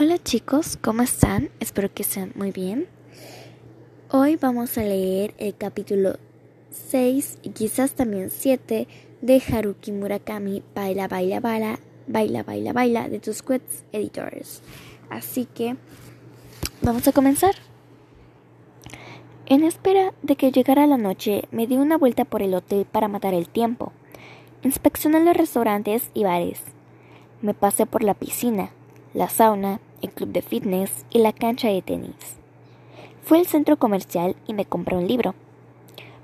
Hola chicos, ¿cómo están? Espero que estén muy bien. Hoy vamos a leer el capítulo 6 y quizás también 7 de Haruki Murakami, Baila, Baila, Baila, Baila, Baila, Baila de Tusquets Editors. Así que vamos a comenzar. En espera de que llegara la noche, me di una vuelta por el hotel para matar el tiempo. Inspeccioné los restaurantes y bares. Me pasé por la piscina, la sauna, el club de fitness y la cancha de tenis. Fui al centro comercial y me compré un libro.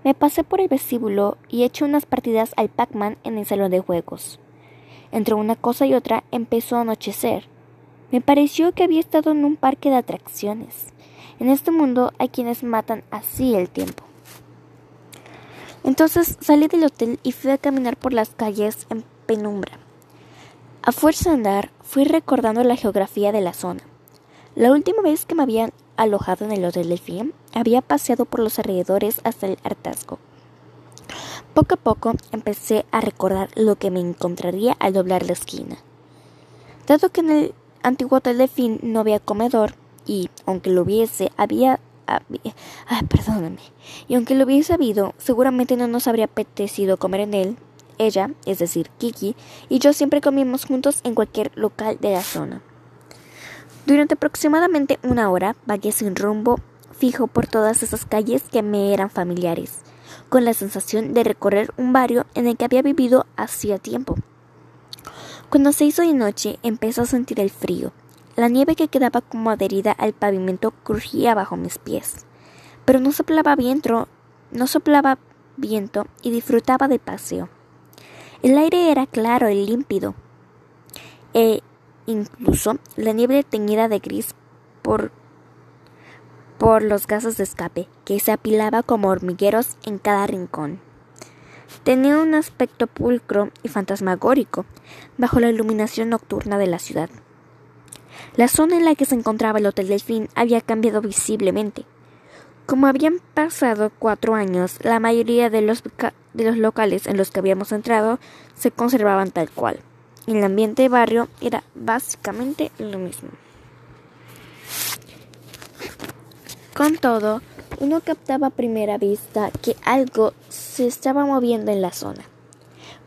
Me pasé por el vestíbulo y eché unas partidas al Pac-Man en el salón de juegos. Entre una cosa y otra empezó a anochecer. Me pareció que había estado en un parque de atracciones. En este mundo hay quienes matan así el tiempo. Entonces salí del hotel y fui a caminar por las calles en penumbra. A fuerza de andar, fui recordando la geografía de la zona. La última vez que me habían alojado en el Hotel Delfín, había paseado por los alrededores hasta el hartazgo. Poco a poco empecé a recordar lo que me encontraría al doblar la esquina. Dado que en el antiguo Hotel Delfín no había comedor, y aunque lo hubiese, había Ah, perdóname. Y aunque lo hubiese habido, seguramente no nos habría apetecido comer en él, ella, es decir, Kiki, y yo siempre comíamos juntos en cualquier local de la zona. Durante aproximadamente una hora vagué sin rumbo fijo por todas esas calles que me eran familiares, con la sensación de recorrer un barrio en el que había vivido hacía tiempo. Cuando se hizo de noche empezó a sentir el frío. La nieve que quedaba como adherida al pavimento crujía bajo mis pies. Pero no soplaba viento, no soplaba viento y disfrutaba del paseo. El aire era claro y límpido, e incluso la nieve teñida de gris por, por los gases de escape que se apilaba como hormigueros en cada rincón. Tenía un aspecto pulcro y fantasmagórico bajo la iluminación nocturna de la ciudad. La zona en la que se encontraba el Hotel Delfín había cambiado visiblemente. Como habían pasado cuatro años, la mayoría de los, de los locales en los que habíamos entrado se conservaban tal cual. El ambiente de barrio era básicamente lo mismo. Con todo, uno captaba a primera vista que algo se estaba moviendo en la zona.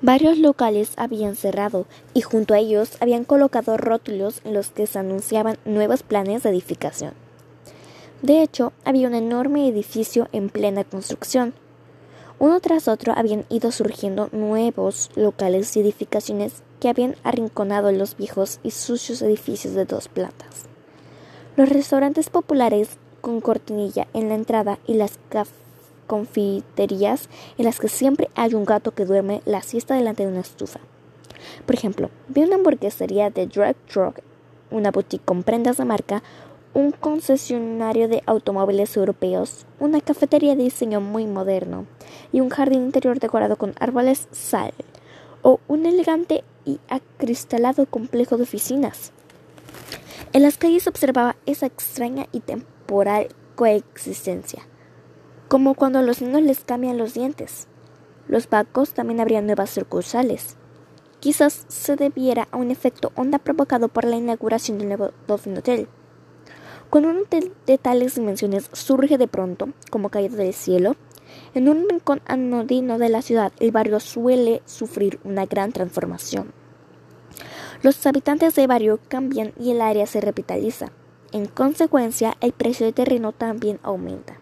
Varios locales habían cerrado y junto a ellos habían colocado rótulos en los que se anunciaban nuevos planes de edificación. De hecho, había un enorme edificio en plena construcción. Uno tras otro habían ido surgiendo nuevos locales y edificaciones que habían arrinconado los viejos y sucios edificios de dos plantas. Los restaurantes populares con cortinilla en la entrada y las confiterías en las que siempre hay un gato que duerme la siesta delante de una estufa. Por ejemplo, vi una hamburguesería de Drag Truck, una boutique con prendas de marca, un concesionario de automóviles europeos, una cafetería de diseño muy moderno y un jardín interior decorado con árboles sal, o un elegante y acristalado complejo de oficinas. En las calles observaba esa extraña y temporal coexistencia, como cuando los niños les cambian los dientes. Los bancos también habrían nuevas sucursales. Quizás se debiera a un efecto onda provocado por la inauguración del nuevo Dolphin Hotel. Cuando un hotel de tales dimensiones surge de pronto, como caído del cielo, en un rincón anodino de la ciudad el barrio suele sufrir una gran transformación. Los habitantes del barrio cambian y el área se revitaliza. En consecuencia, el precio del terreno también aumenta.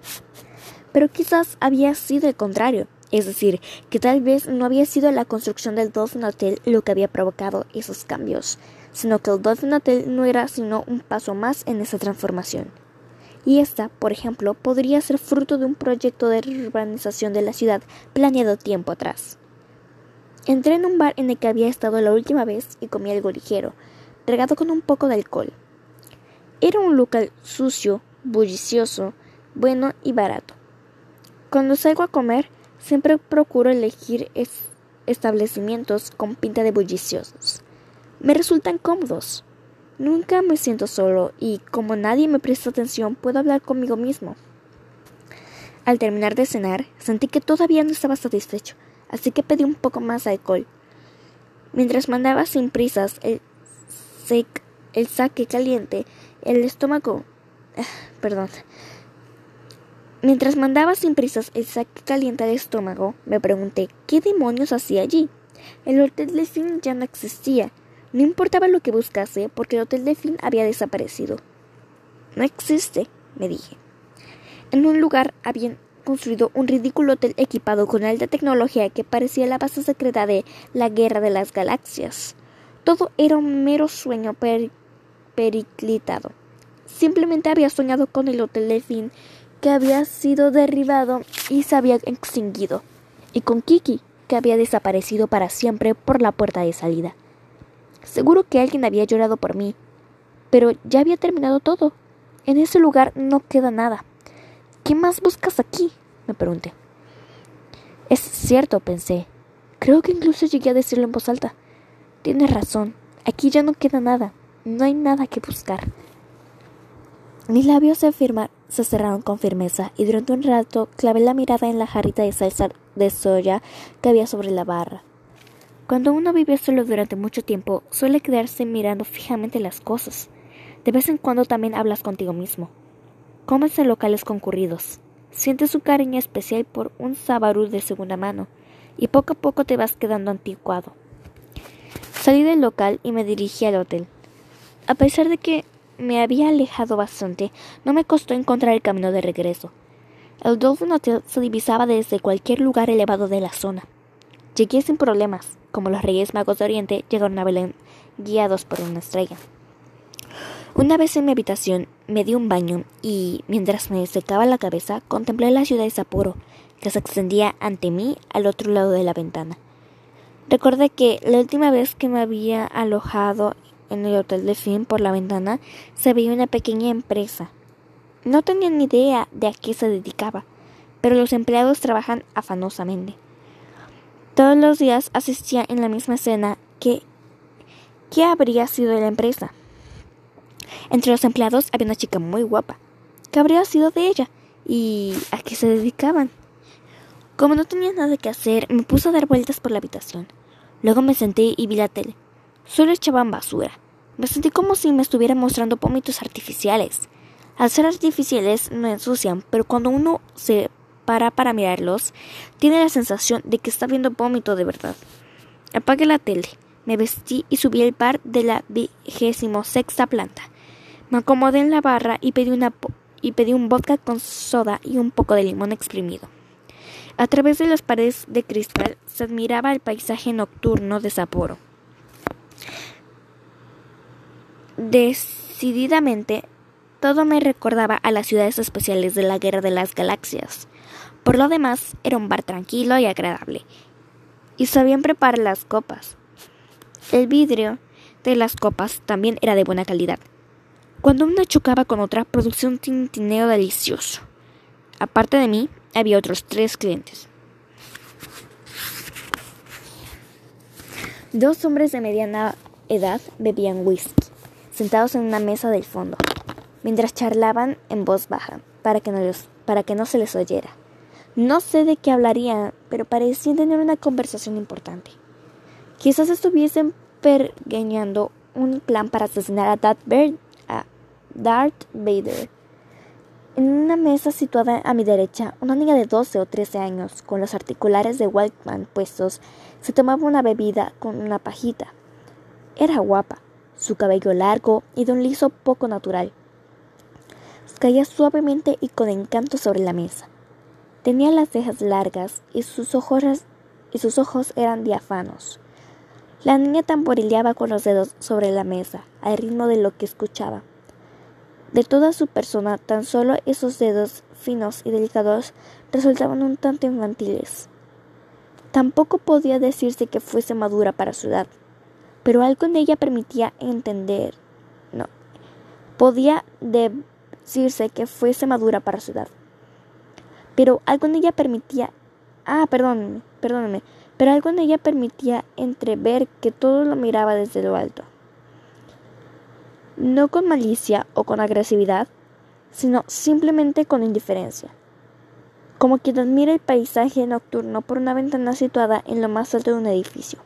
Pero quizás había sido el contrario, es decir, que tal vez no había sido la construcción del Dolphin Hotel lo que había provocado esos cambios, sino que el Dolphin no era sino un paso más en esa transformación. Y esta, por ejemplo, podría ser fruto de un proyecto de urbanización de la ciudad planeado tiempo atrás. Entré en un bar en el que había estado la última vez y comí algo ligero, regado con un poco de alcohol. Era un local sucio, bullicioso, bueno y barato. Cuando salgo a comer, siempre procuro elegir establecimientos con pinta de bulliciosos me resultan cómodos. Nunca me siento solo y como nadie me presta atención puedo hablar conmigo mismo. Al terminar de cenar, sentí que todavía no estaba satisfecho, así que pedí un poco más de alcohol. Mientras mandaba sin prisas el, saque caliente, el estómago. Ah, perdón. Mientras mandaba sin prisas el saque caliente al estómago, me pregunté qué demonios hacía allí. El hotel de fin ya no existía. No importaba lo que buscase, porque el hotel de fin había desaparecido. No existe, me dije. En un lugar habían construido un ridículo hotel equipado con alta tecnología que parecía la base secreta de la Guerra de las Galaxias. Todo era un mero sueño periclitado. Simplemente había soñado con el Hotel Delfín que había sido derribado y se había extinguido, y con Kiki, que había desaparecido para siempre por la puerta de salida. Seguro que alguien había llorado por mí, pero ya había terminado todo. En ese lugar no queda nada. ¿Qué más buscas aquí? me pregunté. Es cierto, pensé. Creo que incluso llegué a decirlo en voz alta. Tienes razón. Aquí ya no queda nada. No hay nada que buscar. Mis labios se, se cerraron con firmeza y durante un rato clavé la mirada en la jarrita de salsa de soya que había sobre la barra. Cuando uno vive solo durante mucho tiempo, suele quedarse mirando fijamente las cosas. De vez en cuando también hablas contigo mismo. Comes en locales concurridos. Sientes un cariño especial por un sabarú de segunda mano y poco a poco te vas quedando anticuado. Salí del local y me dirigí al hotel. A pesar de que me había alejado bastante, no me costó encontrar el camino de regreso. El Dolphin Hotel se divisaba desde cualquier lugar elevado de la zona. Llegué sin problemas, como los Reyes Magos de Oriente llegaron a Belén guiados por una estrella. Una vez en mi habitación me di un baño y, mientras me secaba la cabeza, contemplé la ciudad de Sapporo, que se extendía ante mí al otro lado de la ventana. Recordé que la última vez que me había alojado en el hotel de Fin por la ventana se veía una pequeña empresa. No tenía ni idea de a qué se dedicaba, pero los empleados trabajan afanosamente. Todos los días asistía en la misma escena que ¿qué habría sido de la empresa? Entre los empleados había una chica muy guapa. ¿Qué habría sido de ella? ¿Y a qué se dedicaban? Como no tenía nada que hacer, me puse a dar vueltas por la habitación. Luego me senté y vi la tele. Solo echaban basura. Me sentí como si me estuvieran mostrando vómitos artificiales. Al ser artificiales no ensucian, pero cuando uno se para para mirarlos, tiene la sensación de que está viendo vómito de verdad. Apagué la tele, me vestí y subí al bar de la vigésimo sexta planta. Me acomodé en la barra y pedí, una y pedí un vodka con soda y un poco de limón exprimido. A través de las paredes de cristal se admiraba el paisaje nocturno de Sapporo. Decididamente, todo me recordaba a las ciudades especiales de la Guerra de las Galaxias. Por lo demás, era un bar tranquilo y agradable. Y sabían preparar las copas. El vidrio de las copas también era de buena calidad. Cuando una chocaba con otra, producía un tintineo delicioso. Aparte de mí, había otros tres clientes. Dos hombres de mediana edad bebían whisky, sentados en una mesa del fondo, mientras charlaban en voz baja, para que no, para que no se les oyera. No sé de qué hablarían, pero parecían tener una conversación importante. Quizás estuviesen pergeñando un plan para asesinar a Dad Darth Vader. En una mesa situada a mi derecha, una niña de 12 o 13 años, con los articulares de Walkman puestos, se tomaba una bebida con una pajita. Era guapa, su cabello largo y de un liso poco natural. Caía suavemente y con encanto sobre la mesa. Tenía las cejas largas y sus ojos, y sus ojos eran diáfanos. La niña tamborileaba con los dedos sobre la mesa, al ritmo de lo que escuchaba. De toda su persona, tan solo esos dedos finos y delicados resultaban un tanto infantiles. Tampoco podía decirse que fuese madura para su edad, pero algo en ella permitía entender. No, podía decirse que fuese madura para su edad, pero algo en ella permitía. Ah, perdónenme, perdónenme, pero algo en ella permitía entrever que todo lo miraba desde lo alto no con malicia o con agresividad, sino simplemente con indiferencia, como quien admira el paisaje nocturno por una ventana situada en lo más alto de un edificio.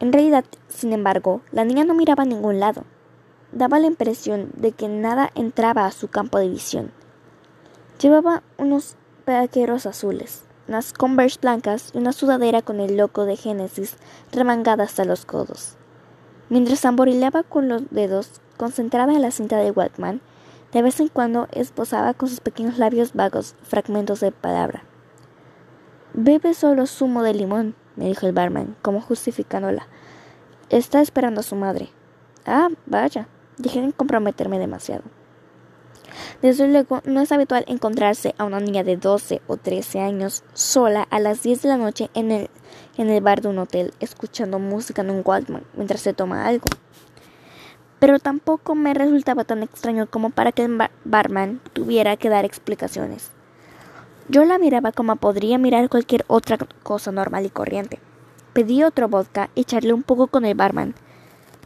En realidad, sin embargo, la niña no miraba a ningún lado. Daba la impresión de que nada entraba a su campo de visión. Llevaba unos vaqueros azules, unas converse blancas y una sudadera con el loco de Génesis remangada hasta los codos. Mientras tamborileaba con los dedos, concentrada en la cinta de Walkman, de vez en cuando esbozaba con sus pequeños labios vagos fragmentos de palabra. Bebe solo zumo de limón, me dijo el barman, como justificándola. Está esperando a su madre. Ah, vaya, dije de comprometerme demasiado. Desde luego, no es habitual encontrarse a una niña de 12 o 13 años sola a las 10 de la noche en el, en el bar de un hotel, escuchando música en un Walkman mientras se toma algo. Pero tampoco me resultaba tan extraño como para que el barman tuviera que dar explicaciones. Yo la miraba como podría mirar cualquier otra cosa normal y corriente. Pedí otro vodka y charlé un poco con el barman,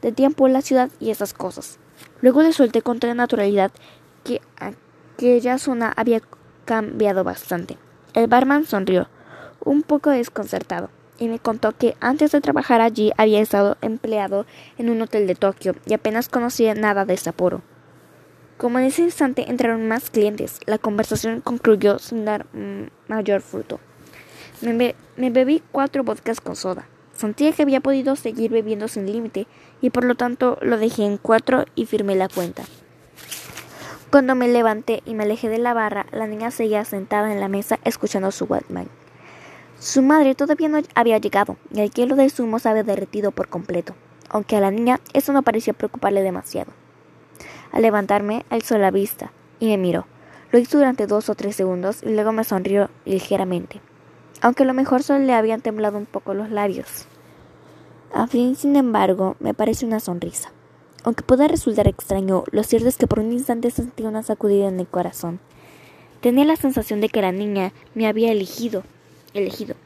de tiempo la ciudad y esas cosas. Luego le solté con toda naturalidad que aquella zona había cambiado bastante. El barman sonrió, un poco desconcertado, y me contó que antes de trabajar allí había estado empleado en un hotel de Tokio y apenas conocía nada de Sapporo. Como en ese instante entraron más clientes, la conversación concluyó sin dar mm, mayor fruto. Me, me, bebí cuatro vodkas con soda. Sentía que había podido seguir bebiendo sin límite y por lo tanto lo dejé en cuatro y firmé la cuenta. Cuando me levanté y me alejé de la barra, la niña seguía sentada en la mesa escuchando su Walkman. Su madre todavía no había llegado y el hielo del zumo se había derretido por completo, aunque a la niña eso no parecía preocuparle demasiado. Al levantarme, alzó la vista y me miró. Lo hizo durante dos o tres segundos y luego me sonrió ligeramente, aunque a lo mejor solo le habían temblado un poco los labios. A fin, sin embargo, me pareció una sonrisa. Aunque pueda resultar extraño, lo cierto es que por un instante sentí una sacudida en el corazón. Tenía la sensación de que la niña me había elegido, elegido.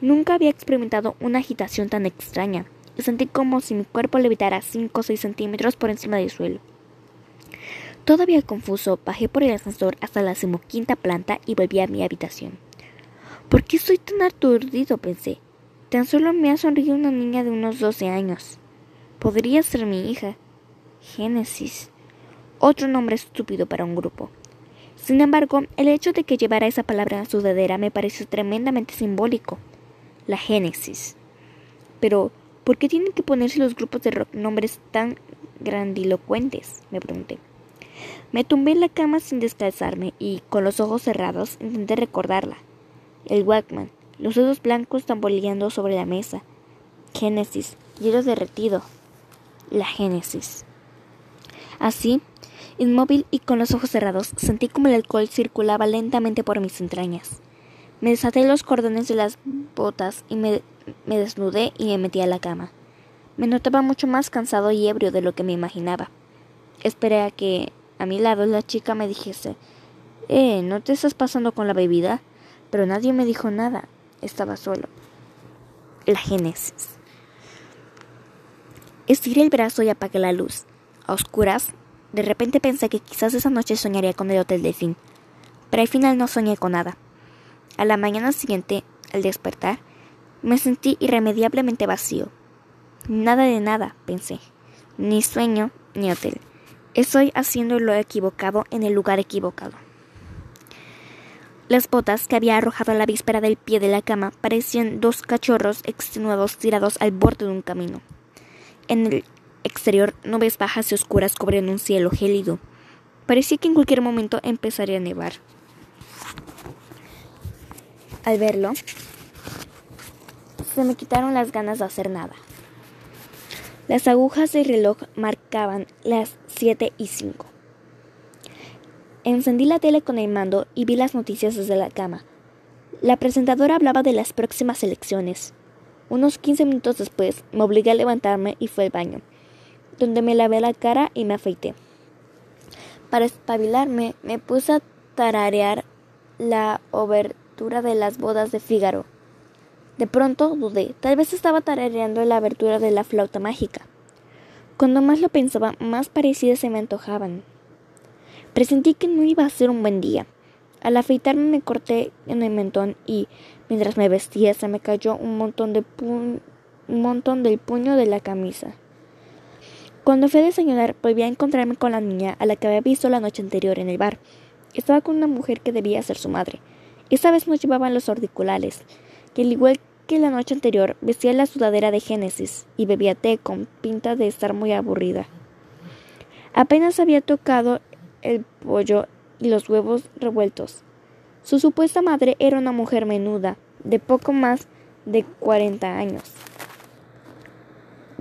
Nunca había experimentado una agitación tan extraña, y sentí como si mi cuerpo levitara cinco o seis centímetros por encima del suelo. Todavía confuso, bajé por el ascensor hasta la decimoquinta planta y volví a mi habitación. ¿Por qué estoy tan aturdido? pensé. Tan solo me ha sonreído una niña de unos doce años. Podría ser mi hija. Génesis. Otro nombre estúpido para un grupo. Sin embargo, el hecho de que llevara esa palabra en su dedera me pareció tremendamente simbólico. La Génesis. Pero, ¿por qué tienen que ponerse los grupos de rock nombres tan grandilocuentes? me pregunté. Me tumbé en la cama sin descalzarme y, con los ojos cerrados, intenté recordarla. El Walkman, los dedos blancos tamboleando sobre la mesa. Génesis, hielo derretido. La Génesis. Así, inmóvil y con los ojos cerrados, sentí como el alcohol circulaba lentamente por mis entrañas. Me desaté los cordones de las botas y me, me desnudé y me metí a la cama. Me notaba mucho más cansado y ebrio de lo que me imaginaba. Esperé a que a mi lado la chica me dijese Eh, ¿no te estás pasando con la bebida? Pero nadie me dijo nada. Estaba solo. La Génesis. Estiré el brazo y apagué la luz. A oscuras, de repente pensé que quizás esa noche soñaría con el Hotel Delfín. Pero al final no soñé con nada. A la mañana siguiente, al despertar, me sentí irremediablemente vacío. Nada de nada, pensé. Ni sueño, ni hotel. Estoy haciendo lo equivocado en el lugar equivocado. Las botas que había arrojado a la víspera del pie de la cama parecían dos cachorros extenuados tirados al borde de un camino. En el exterior, nubes bajas y oscuras cubrían un cielo gélido. Parecía que en cualquier momento empezaría a nevar. Al verlo, se me quitaron las ganas de hacer nada. Las agujas del reloj marcaban las siete y cinco. Encendí la tele con el mando y vi las noticias desde la cama. La presentadora hablaba de las próximas elecciones. Unos quince minutos después me obligué a levantarme y fui al baño, donde me lavé la cara y me afeité. Para espabilarme me puse a tararear la obertura de las bodas de Fígaro. De pronto dudé, tal vez estaba tarareando la abertura de la flauta mágica. Cuando más lo pensaba, más parecidas se me antojaban. Presentí que no iba a ser un buen día. Al afeitarme me corté en el mentón y, mientras me vestía, se me cayó un montón de del puño de la camisa. Cuando fui a desayunar, volví a encontrarme con la niña a la que había visto la noche anterior en el bar. Estaba con una mujer que debía ser su madre. Esta vez no llevaban los auriculares, que al igual que la noche anterior vestía la sudadera de Génesis y bebía té con pinta de estar muy aburrida. Apenas había tocado el pollo y los huevos revueltos. Su supuesta madre era una mujer menuda, de poco más de cuarenta años.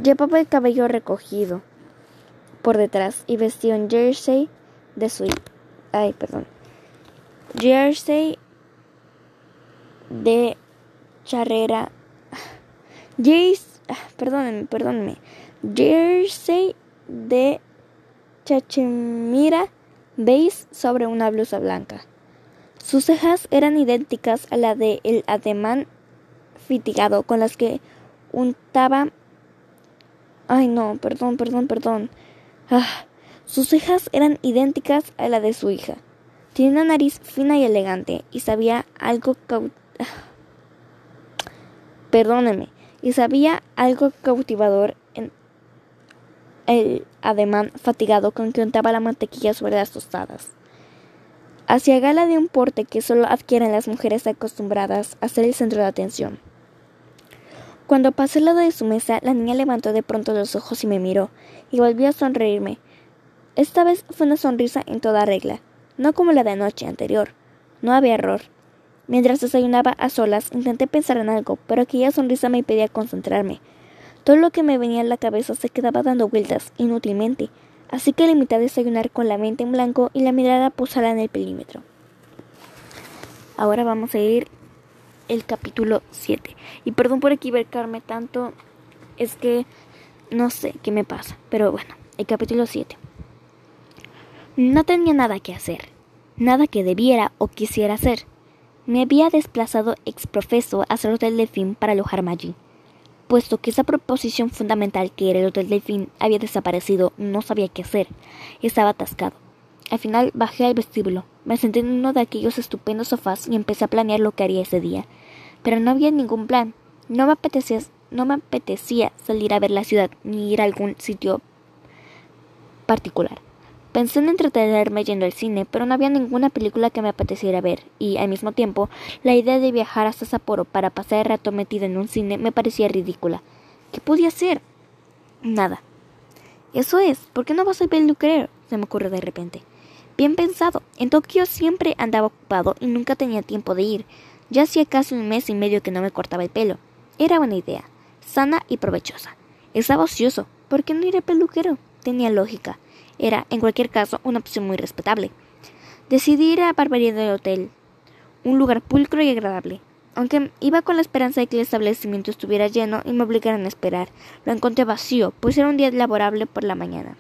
Llevaba el cabello recogido por detrás y vestía un jersey de su ay, perdón. Jersey de charrera. Jersey, perdónenme, perdónenme. Jersey de chachemira beige sobre una blusa blanca. Sus cejas eran idénticas a la de el ademán fitigado con las que untaba. Ay, no, perdón, perdón, perdón. Ah, sus cejas eran idénticas a la de su hija. Tiene una nariz fina y elegante y sabía algo Perdóneme, y sabía algo cautivador el ademán fatigado con que untaba la mantequilla sobre las tostadas. Hacia gala de un porte que solo adquieren las mujeres acostumbradas a ser el centro de atención. Cuando pasé al lado de su mesa, la niña levantó de pronto los ojos y me miró, y volvió a sonreírme. Esta vez fue una sonrisa en toda regla, no como la de anoche anterior. No había error. Mientras desayunaba a solas, intenté pensar en algo, pero aquella sonrisa me impedía concentrarme. Todo lo que me venía a la cabeza se quedaba dando vueltas, inútilmente, así que limité a desayunar con la mente en blanco y la mirada posada en el perímetro. Ahora vamos a ir el capítulo 7. Y perdón por equivocarme tanto, es que no sé qué me pasa, pero bueno, el capítulo 7. No tenía nada que hacer, nada que debiera o quisiera hacer. Me había desplazado ex profeso hacia el Hotel Delfín para alojarme allí puesto que esa proposición fundamental que era el Hotel Delfín había desaparecido, no sabía qué hacer. Estaba atascado. Al final bajé al vestíbulo, me senté en uno de aquellos estupendos sofás y empecé a planear lo que haría ese día. Pero no había ningún plan. No me apetecía, no me apetecía salir a ver la ciudad ni ir a algún sitio particular. Pensé en entretenerme yendo al cine, pero no había ninguna película que me apeteciera ver, y al mismo tiempo, la idea de viajar hasta Sapporo para pasar el rato metida en un cine me parecía ridícula. ¿Qué podía hacer? Nada. Eso es, ¿por qué no vas a peluquero? se me ocurrió de repente. Bien pensado, en Tokio siempre andaba ocupado y nunca tenía tiempo de ir. Ya hacía casi un mes y medio que no me cortaba el pelo. Era buena idea, sana y provechosa. Estaba ocioso, ¿por qué no ir al peluquero? Tenía lógica. Era, en cualquier caso, una opción muy respetable. Decidí ir a la barbería del hotel, un lugar pulcro y agradable. Aunque iba con la esperanza de que el establecimiento estuviera lleno y me obligaran a esperar, lo encontré vacío, pues era un día laborable por la mañana.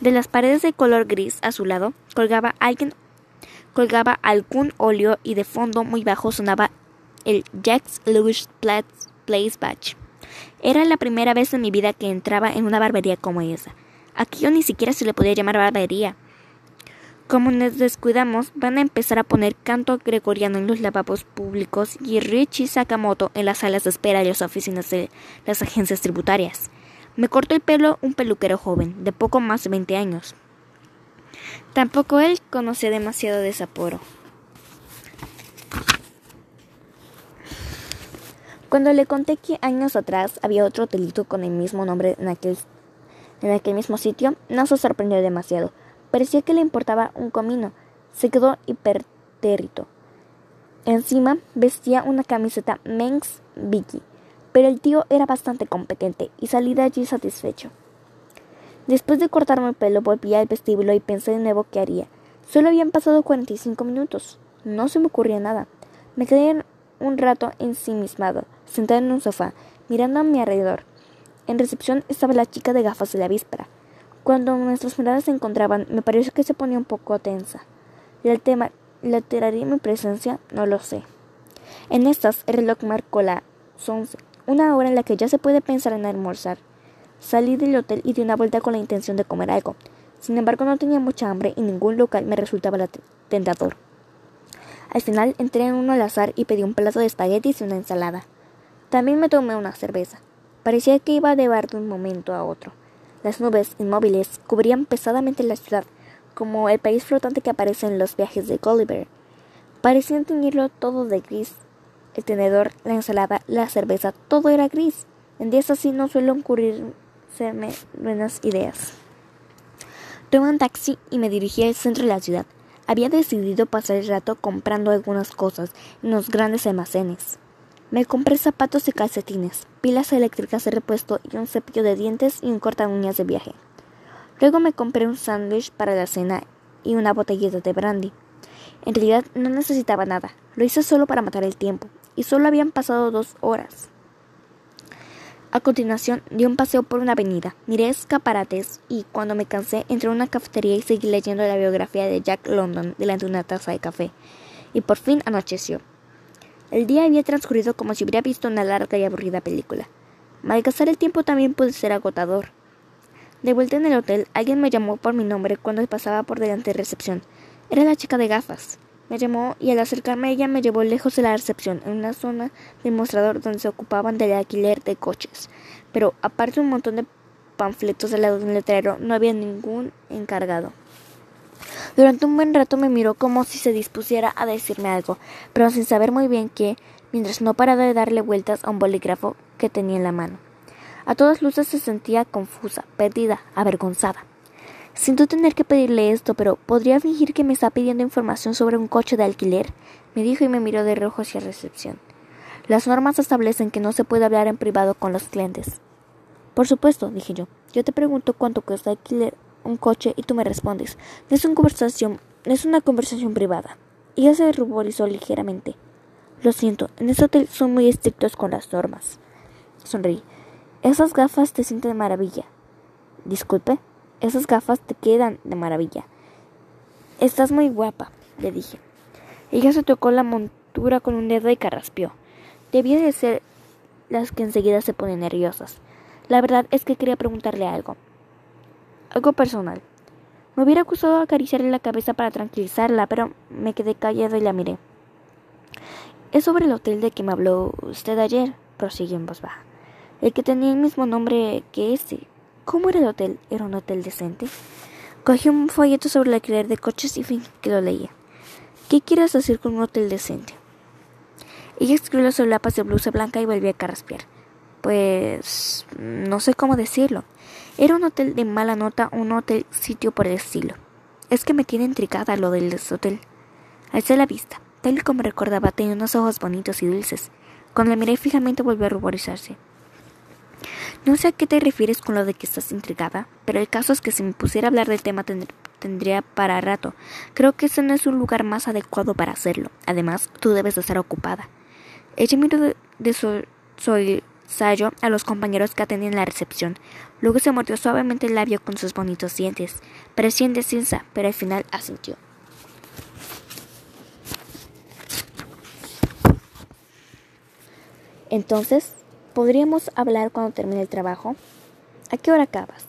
De las paredes de color gris azulado colgaba alguien colgaba algún óleo y de fondo muy bajo sonaba el Jack's Louis Place Batch. Era la primera vez en mi vida que entraba en una barbería como esa. Aquí yo ni siquiera se le podía llamar barbería. Como nos descuidamos, van a empezar a poner canto gregoriano en los lavabos públicos y Richie Sakamoto en las salas de espera de las oficinas de las agencias tributarias. Me cortó el pelo un peluquero joven, de poco más de 20 años. Tampoco él conocía demasiado de Sapporo. Cuando le conté que años atrás había otro hotelito con el mismo nombre en aquel en aquel mismo sitio, no se sorprendió demasiado. Parecía que le importaba un comino. Se quedó hipertérrito. Encima vestía una camiseta Men's Vicky, pero el tío era bastante competente y salí de allí satisfecho. Después de cortarme el pelo, volví al vestíbulo y pensé de nuevo qué haría. Solo habían pasado 45 minutos. No se me ocurría nada. Me quedé un rato ensimismado, sentado en un sofá, mirando a mi alrededor. En recepción estaba la chica de gafas de la víspera. Cuando nuestras miradas se encontraban, me pareció que se ponía un poco tensa. el tema alteraría mi presencia? No lo sé. En estas, el reloj marcó las once, una hora en la que ya se puede pensar en almorzar. Salí del hotel y di una vuelta con la intención de comer algo. Sin embargo, no tenía mucha hambre y ningún local me resultaba tentador. Al final entré en uno al azar y pedí un plato de espaguetis y una ensalada. También me tomé una cerveza. Parecía que iba a nevar de un momento a otro. Las nubes inmóviles cubrían pesadamente la ciudad, como el país flotante que aparece en los viajes de Gulliver. Parecían teñirlo todo de gris. El tenedor, la ensalada, la cerveza, todo era gris. En días así no suelen ocurrirse buenas ideas. Tomé un taxi y me dirigí al centro de la ciudad. Había decidido pasar el rato comprando algunas cosas en los grandes almacenes. Me compré zapatos y calcetines, pilas eléctricas de repuesto y un cepillo de dientes y un corta uñas de viaje. Luego me compré un sándwich para la cena y una botellita de brandy. En realidad no necesitaba nada, lo hice solo para matar el tiempo, y solo habían pasado dos horas. A continuación di un paseo por una avenida, miré escaparates y cuando me cansé entré a una cafetería y seguí leyendo la biografía de Jack London delante de una taza de café. Y por fin anocheció. El día había transcurrido como si hubiera visto una larga y aburrida película. Malgastar el tiempo también puede ser agotador. De vuelta en el hotel, alguien me llamó por mi nombre cuando pasaba por delante de recepción. Era la chica de gafas. Me llamó y al acercarme a ella me llevó lejos de la recepción, en una zona del mostrador donde se ocupaban del alquiler de coches. Pero aparte de un montón de panfletos al lado de un letrero, no había ningún encargado. Durante un buen rato me miró como si se dispusiera a decirme algo, pero sin saber muy bien qué, mientras no paraba de darle vueltas a un bolígrafo que tenía en la mano. A todas luces se sentía confusa, perdida, avergonzada. Siento tener que pedirle esto, pero ¿podría fingir que me está pidiendo información sobre un coche de alquiler? me dijo y me miró de rojo hacia recepción. Las normas establecen que no se puede hablar en privado con los clientes. Por supuesto, dije yo. Yo te pregunto cuánto cuesta alquiler un coche y tú me respondes. No es una conversación, es una conversación privada. Ella se ruborizó ligeramente. Lo siento, en este hotel son muy estrictos con las normas. Sonreí. Esas gafas te sienten de maravilla. Disculpe. Esas gafas te quedan de maravilla. Estás muy guapa, le dije. Ella se tocó la montura con un dedo y carraspeó. Debía de ser las que enseguida se ponen nerviosas. La verdad es que quería preguntarle algo. Algo personal. Me hubiera acusado acariciarle la cabeza para tranquilizarla, pero me quedé callado y la miré. Es sobre el hotel de que me habló usted ayer, prosiguió en voz baja. El que tenía el mismo nombre que este, ¿Cómo era el hotel? ¿Era un hotel decente? Cogí un folleto sobre el alquiler de coches y fin que lo leía. ¿Qué quieres decir con un hotel decente? Ella escribió las solapas de blusa blanca y volvió a carraspear. Pues no sé cómo decirlo. Era un hotel de mala nota, un hotel sitio por el estilo. Es que me tiene intrigada lo del hotel. Alcé la vista. Tal y como recordaba, tenía unos ojos bonitos y dulces. Cuando la miré fijamente volvió a ruborizarse. No sé a qué te refieres con lo de que estás intrigada, pero el caso es que si me pusiera a hablar del tema tendría para rato. Creo que ese no es un lugar más adecuado para hacerlo. Además, tú debes de estar ocupada. Ella miró de, su, sayo a los compañeros que atendían la recepción. Luego se mordió suavemente el labio con sus bonitos dientes. Parecía indecisa, pero al final asintió. Entonces, ¿Podríamos hablar cuando termine el trabajo? ¿A qué hora acabas?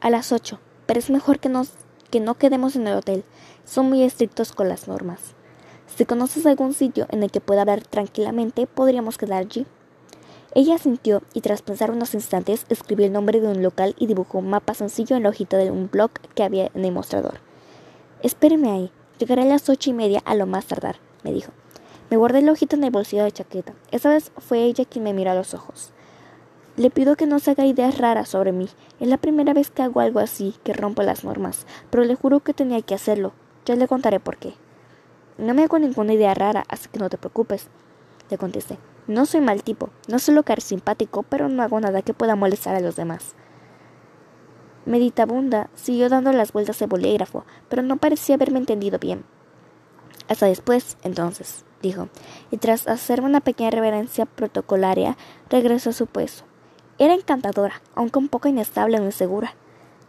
A las ocho, pero es mejor que, nos, que no quedemos en el hotel. Son muy estrictos con las normas. Si conoces algún sitio en el que pueda hablar tranquilamente, podríamos quedar allí. Ella sintió y tras pensar unos instantes escribió el nombre de un local y dibujó un mapa sencillo en la hojita de un blog que había en el mostrador. Espéreme ahí, llegaré a las ocho y media a lo más tardar, me dijo. Me guardé el ojito en el bolsillo de chaqueta. Esa vez fue ella quien me miró a los ojos. Le pido que no se haga ideas raras sobre mí. Es la primera vez que hago algo así, que rompo las normas, pero le juro que tenía que hacerlo. Ya le contaré por qué. No me hago ninguna idea rara, así que no te preocupes. Le contesté. No soy mal tipo, no suelo caer simpático, pero no hago nada que pueda molestar a los demás. Meditabunda siguió dando las vueltas de bolígrafo, pero no parecía haberme entendido bien. Hasta después, entonces dijo, y tras hacerme una pequeña reverencia protocolaria, regresó a su puesto. Era encantadora, aunque un poco inestable o insegura.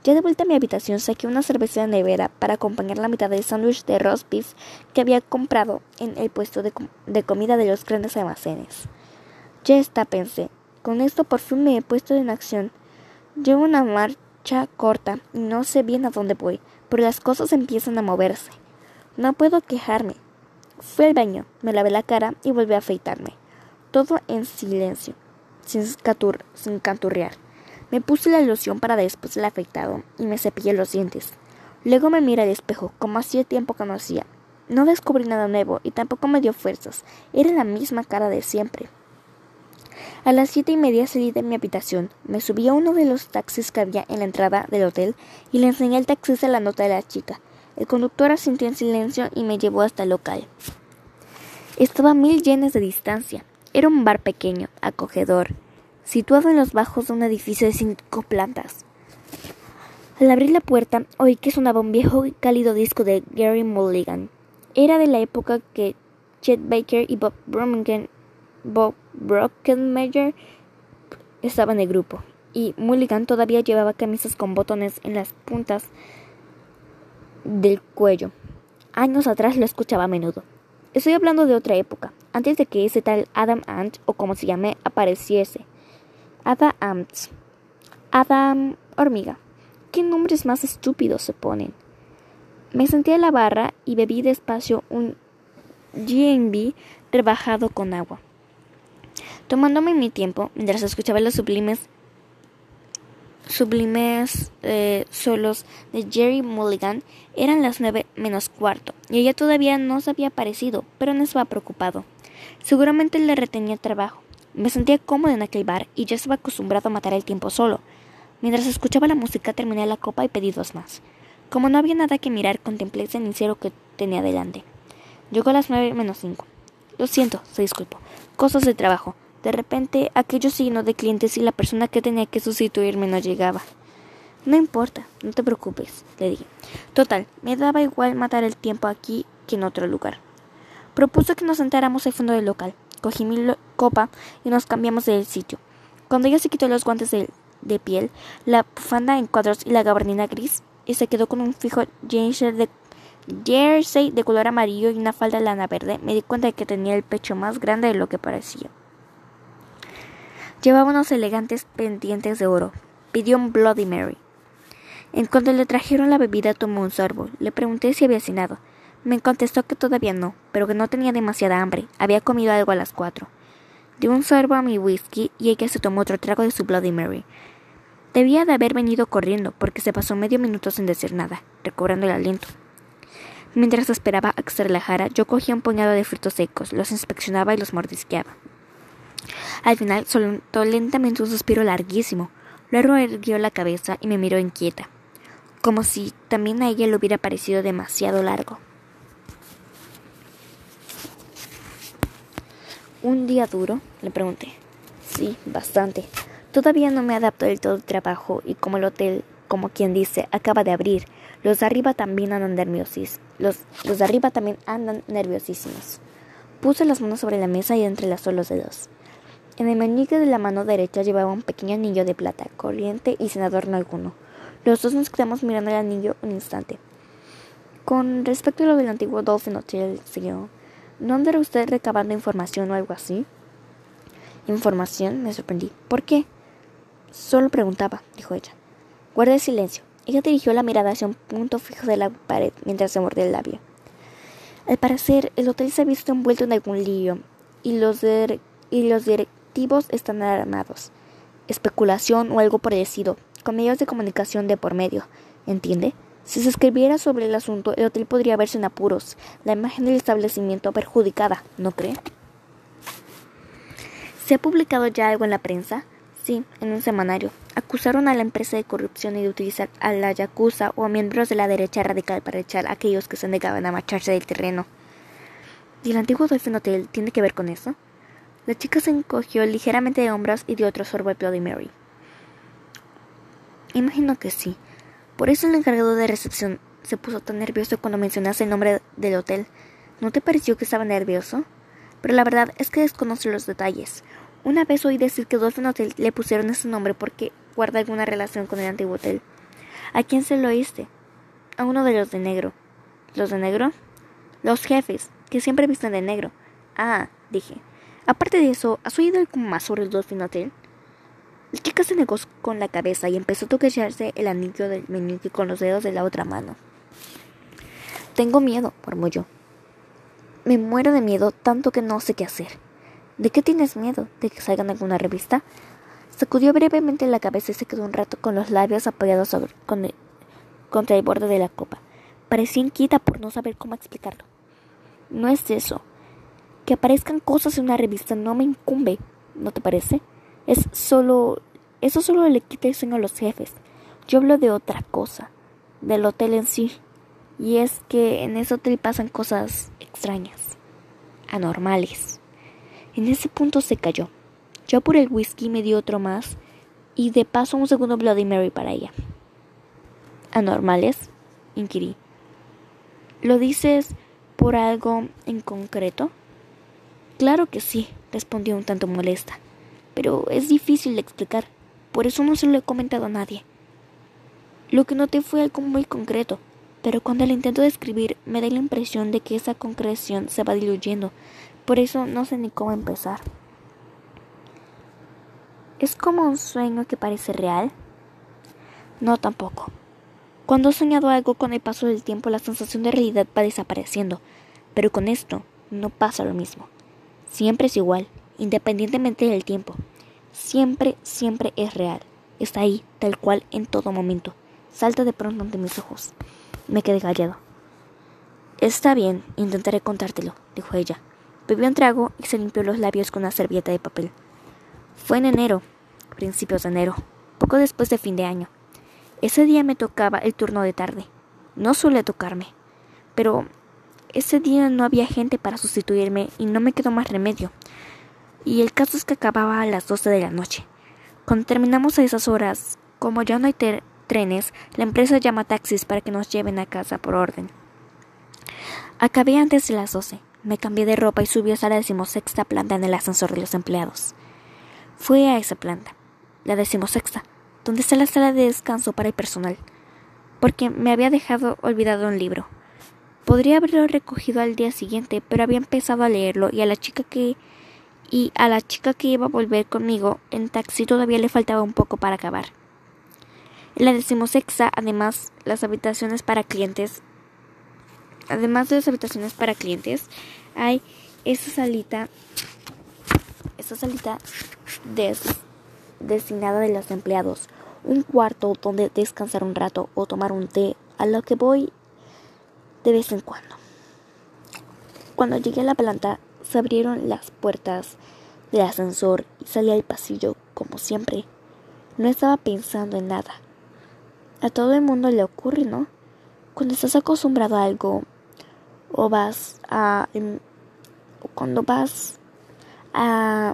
Ya de vuelta a mi habitación saqué una cerveza de nevera para acompañar la mitad del sándwich de roast beef que había comprado en el puesto de, de comida de los grandes almacenes. Ya está, pensé. Con esto por fin me he puesto en acción. Llevo una marcha corta y no sé bien a dónde voy, pero las cosas empiezan a moverse. No puedo quejarme. Fui al baño, me lavé la cara y volví a afeitarme. Todo en silencio. sin, sin canturrear. Me puse la loción para después del afeitado y me cepillé los dientes. Luego me miré al espejo, como hacía tiempo que no hacía. No descubrí nada nuevo y tampoco me dio fuerzas. Era la misma cara de siempre. A las siete y media salí de mi habitación, me subí a uno de los taxis que había en la entrada del hotel y le enseñé al taxista la nota de la chica. El conductor asintió en silencio y me llevó hasta el local. Estaba a mil yenes de distancia. Era un bar pequeño, acogedor, situado en los bajos de un edificio de cinco plantas. Al abrir la puerta, oí que sonaba un viejo y cálido disco de Gary Mulligan. Era de la época que Chet Baker y Bob Birmingham Bob Brockenmeyer estaba en el grupo, y Mulligan todavía llevaba camisas con botones en las puntas del cuello. Años atrás lo escuchaba a menudo. Estoy hablando de otra época, antes de que ese tal Adam Ant, o como se llame, apareciese. Ant. Adam Hormiga. ¿Qué nombres más estúpidos se ponen? Me senté a la barra y bebí despacio un G&B rebajado con agua. Tomándome mi tiempo, mientras escuchaba los sublimes sublimes eh, solos de Jerry Mulligan, eran las nueve menos cuarto, y ella todavía no se había aparecido, pero no estaba preocupado. Seguramente le retenía trabajo. Me sentía cómodo en aquel bar y ya estaba acostumbrado a matar el tiempo solo. Mientras escuchaba la música terminé la copa y pedí dos más. Como no había nada que mirar, contemplé el cenicero que tenía delante. Llegó a las nueve menos cinco. Lo siento, se disculpó. Cosas de trabajo. De repente, aquello signo de clientes y la persona que tenía que sustituirme no llegaba. No importa, no te preocupes, le dije. Total, me daba igual matar el tiempo aquí que en otro lugar. Propuso que nos sentáramos al fondo del local. Cogí mi copa y nos cambiamos del sitio. Cuando ella se quitó los guantes de, piel, la bufanda en cuadros y la gabardina gris, y se quedó con un fijo jersey de, jersey de color amarillo y una falda de lana verde, me di cuenta de que tenía el pecho más grande de lo que parecía. Llevaba unos elegantes pendientes de oro. Pidió un Bloody Mary. En cuanto le trajeron la bebida tomó un sorbo. Le pregunté si había cenado. Me contestó que todavía no, pero que no tenía demasiada hambre. Había comido algo a las cuatro. Dio un sorbo a mi whisky y ella se tomó otro trago de su Bloody Mary. Debía de haber venido corriendo, porque se pasó medio minuto sin decir nada, recobrando el aliento. Mientras esperaba a que se relajara, yo cogía un puñado de frutos secos, los inspeccionaba y los mordisqueaba. Al final soltó lentamente un suspiro larguísimo. Luego erguió la cabeza y me miró inquieta, como si también a ella le hubiera parecido demasiado largo. ¿Un día duro? le pregunté. Sí, bastante. Todavía no me adapto del todo al trabajo y como el hotel, como quien dice, acaba de abrir, los de arriba también andan nerviosis. Los, de arriba también andan nerviosísimos. Puse las manos sobre la mesa y entrelazó los dedos. En el meñique de la mano derecha llevaba un pequeño anillo de plata, corriente y sin adorno alguno. Los dos nos quedamos mirando el anillo un instante. Con respecto a lo del antiguo Dolphin Hotel, siguió. ¿No andará usted recabando información o algo así? ¿Información? Me sorprendí. ¿Por qué? Solo preguntaba, dijo ella. Guarde silencio. Ella dirigió la mirada hacia un punto fijo de la pared mientras se mordía el labio. Al parecer, el hotel se ha visto envuelto en algún lío y los, y los están armados. Especulación o algo parecido, con medios de comunicación de por medio. ¿Entiende? Si se escribiera sobre el asunto, el hotel podría verse en apuros, la imagen del establecimiento perjudicada, ¿no cree? ¿Se ha publicado ya algo en la prensa? Sí, en un semanario. Acusaron a la empresa de corrupción y de utilizar a la Yakuza o a miembros de la derecha radical para echar a aquellos que se negaban a marcharse del terreno. ¿Y el antiguo Dolphin Hotel tiene que ver con eso? La chica se encogió ligeramente de hombros y dio otro sorbo de Bloody Mary. Imagino que sí. Por eso el encargado de recepción se puso tan nervioso cuando mencionaste el nombre del hotel. ¿No te pareció que estaba nervioso? Pero la verdad es que desconozco los detalles. Una vez oí decir que Dolphin Hotel le pusieron ese nombre porque guarda alguna relación con el antiguo hotel. ¿A quién se lo oíste? A uno de los de negro. ¿Los de negro? Los jefes, que siempre visten de negro. Ah, dije. Aparte de eso, ¿has oído algo más sobre el Dolphin Hotel? La chica se negó con la cabeza y empezó a toquearse el anillo del meñique con los dedos de la otra mano. Tengo miedo, murmuró. Me muero de miedo tanto que no sé qué hacer. ¿De qué tienes miedo? ¿De que salgan alguna revista? Sacudió brevemente la cabeza y se quedó un rato con los labios apoyados sobre, contra el borde de la copa. Parecía inquieta por no saber cómo explicarlo. No es eso. Que aparezcan cosas en una revista no me incumbe, ¿no te parece? Es solo... Eso solo le quita el sueño a los jefes. Yo hablo de otra cosa, del hotel en sí. Y es que en ese hotel pasan cosas extrañas, anormales. En ese punto se cayó. Yo por el whisky me di otro más y de paso un segundo Bloody Mary para ella. ¿Anormales? inquirí. ¿Lo dices por algo en concreto? Claro que sí, respondió un tanto molesta, pero es difícil de explicar, por eso no se lo he comentado a nadie. Lo que noté fue algo muy concreto, pero cuando le intento describir me da la impresión de que esa concreción se va diluyendo, por eso no sé ni cómo empezar. ¿Es como un sueño que parece real? No tampoco. Cuando he soñado algo con el paso del tiempo la sensación de realidad va desapareciendo, pero con esto no pasa lo mismo. Siempre es igual, independientemente del tiempo. Siempre, siempre es real. Está ahí, tal cual, en todo momento. Salta de pronto ante mis ojos. Me quedé callado. Está bien, intentaré contártelo, dijo ella. Bebió un trago y se limpió los labios con una servilleta de papel. Fue en enero, principios de enero, poco después de fin de año. Ese día me tocaba el turno de tarde. No suele tocarme, pero ese día no había gente para sustituirme y no me quedó más remedio. Y el caso es que acababa a las doce de la noche. Cuando terminamos a esas horas, como ya no hay trenes, la empresa llama taxis para que nos lleven a casa por orden. Acabé antes de las doce. Me cambié de ropa y subí hasta la decimosexta planta en el ascensor de los empleados. Fui a esa planta, la decimosexta, donde está la sala de descanso para el personal, porque me había dejado olvidado un libro. Podría haberlo recogido al día siguiente, pero había empezado a leerlo y a la chica que y a la chica que iba a volver conmigo en taxi todavía le faltaba un poco para acabar. En la decimosexta, además, las habitaciones para clientes, además de las habitaciones para clientes, hay esa salita, esa salita de los empleados, un cuarto donde descansar un rato o tomar un té, a lo que voy de vez en cuando. Cuando llegué a la planta, se abrieron las puertas del ascensor y salí al pasillo como siempre. No estaba pensando en nada. A todo el mundo le ocurre, ¿no? Cuando estás acostumbrado a algo o vas a... o cuando vas a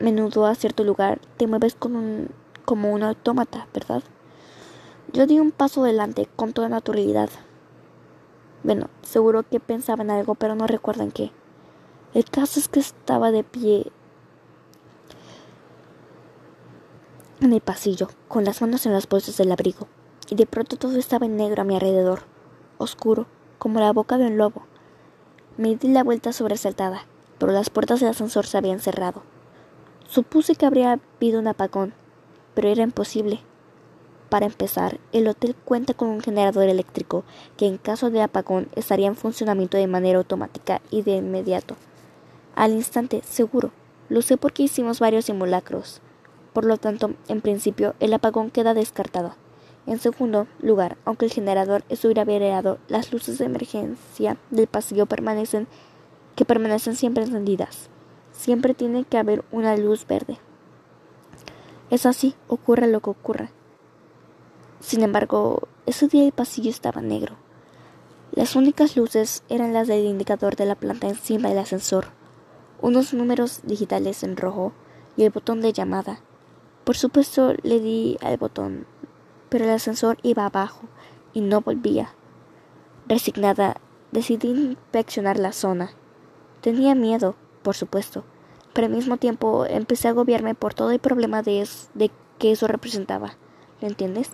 menudo a cierto lugar, te mueves como un, como un autómata, ¿verdad? Yo di un paso adelante con toda naturalidad. Bueno, seguro que pensaba en algo, pero no recuerdo en qué. El caso es que estaba de pie en el pasillo, con las manos en las bolsas del abrigo, y de pronto todo estaba en negro a mi alrededor, oscuro, como la boca de un lobo. Me di la vuelta sobresaltada, pero las puertas del ascensor se habían cerrado. Supuse que habría habido un apagón, pero era imposible. Para empezar, el hotel cuenta con un generador eléctrico que en caso de apagón estaría en funcionamiento de manera automática y de inmediato. Al instante, seguro. Lo sé porque hicimos varios simulacros. Por lo tanto, en principio, el apagón queda descartado. En segundo lugar, aunque el generador estuviera averiado, las luces de emergencia del pasillo permanecen que permanecen siempre encendidas siempre tiene que haber una luz verde. Es así, ocurra lo que ocurra. Sin embargo, ese día el pasillo estaba negro. Las únicas luces eran las del indicador de la planta encima del ascensor, unos números digitales en rojo y el botón de llamada. Por supuesto le di al botón, pero el ascensor iba abajo y no volvía. Resignada, decidí inspeccionar la zona. Tenía miedo, por supuesto, pero al mismo tiempo empecé a agobiarme por todo el problema de, de que eso representaba. ¿Lo entiendes?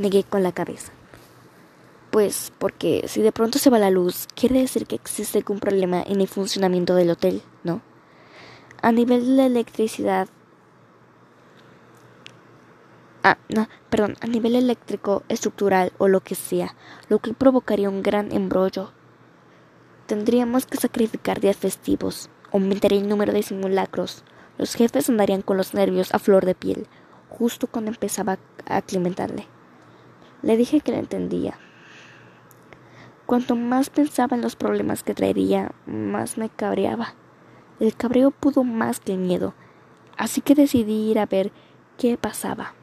Negué con la cabeza. Pues porque si de pronto se va la luz, quiere decir que existe algún problema en el funcionamiento del hotel, ¿no? A nivel de la electricidad... Ah, no, perdón, a nivel eléctrico, estructural o lo que sea, lo que provocaría un gran embrollo Tendríamos que sacrificar días festivos, aumentar el número de simulacros. Los jefes andarían con los nervios a flor de piel, justo cuando empezaba a aclimatarle. Le dije que lo entendía. Cuanto más pensaba en los problemas que traería, más me cabreaba. El cabreo pudo más que el miedo, así que decidí ir a ver qué pasaba.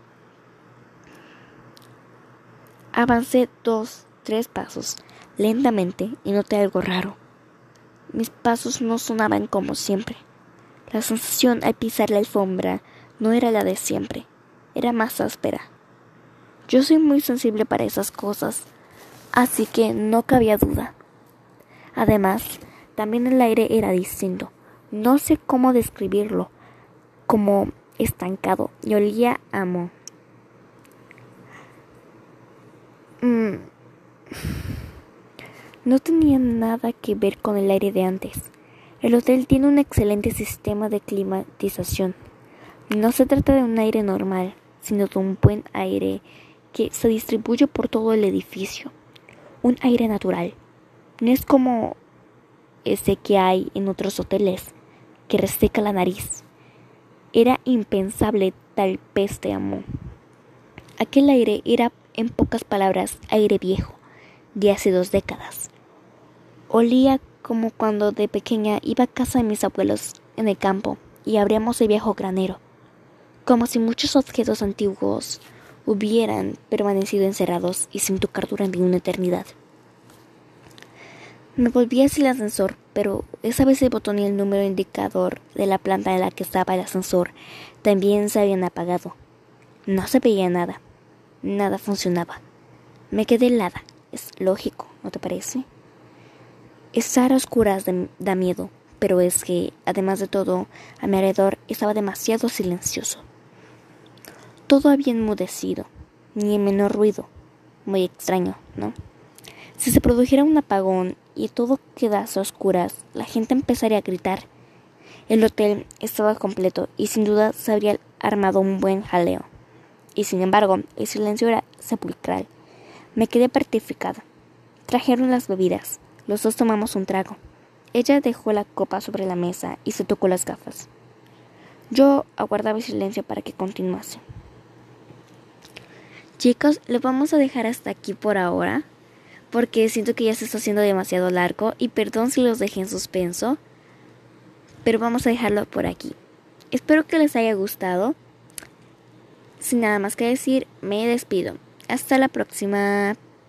Avancé dos, tres pasos, lentamente, y noté algo raro. Mis pasos no sonaban como siempre. La sensación al pisar la alfombra no era la de siempre, era más áspera. Yo soy muy sensible para esas cosas, así que no cabía duda. Además, también el aire era distinto. No sé cómo describirlo, como estancado y olía a. Mm. No tenía nada que ver con el aire de antes. El hotel tiene un excelente sistema de climatización. No se trata de un aire normal, sino de un buen aire se distribuye por todo el edificio. Un aire natural. No es como ese que hay en otros hoteles, que reseca la nariz. Era impensable tal peste amor. Aquel aire era, en pocas palabras, aire viejo, de hace dos décadas. Olía como cuando de pequeña iba a casa de mis abuelos en el campo y abríamos el viejo granero, como si muchos objetos antiguos hubieran permanecido encerrados y sin tocar durante una eternidad. Me volví hacia el ascensor, pero esa vez el botón y el número indicador de la planta en la que estaba el ascensor también se habían apagado. No se veía nada. Nada funcionaba. Me quedé helada. Es lógico, ¿no te parece? Estar a oscuras da miedo, pero es que, además de todo, a mi alrededor estaba demasiado silencioso. Todo había enmudecido, ni el menor ruido. Muy extraño, ¿no? Si se produjera un apagón y todo quedase a oscuras, la gente empezaría a gritar. El hotel estaba completo y sin duda se habría armado un buen jaleo. Y sin embargo, el silencio era sepulcral. Me quedé petrificada. Trajeron las bebidas. Los dos tomamos un trago. Ella dejó la copa sobre la mesa y se tocó las gafas. Yo aguardaba silencio para que continuase. Chicos, lo vamos a dejar hasta aquí por ahora, porque siento que ya se está haciendo demasiado largo y perdón si los dejé en suspenso, pero vamos a dejarlo por aquí. Espero que les haya gustado. Sin nada más que decir, me despido. Hasta la próxima.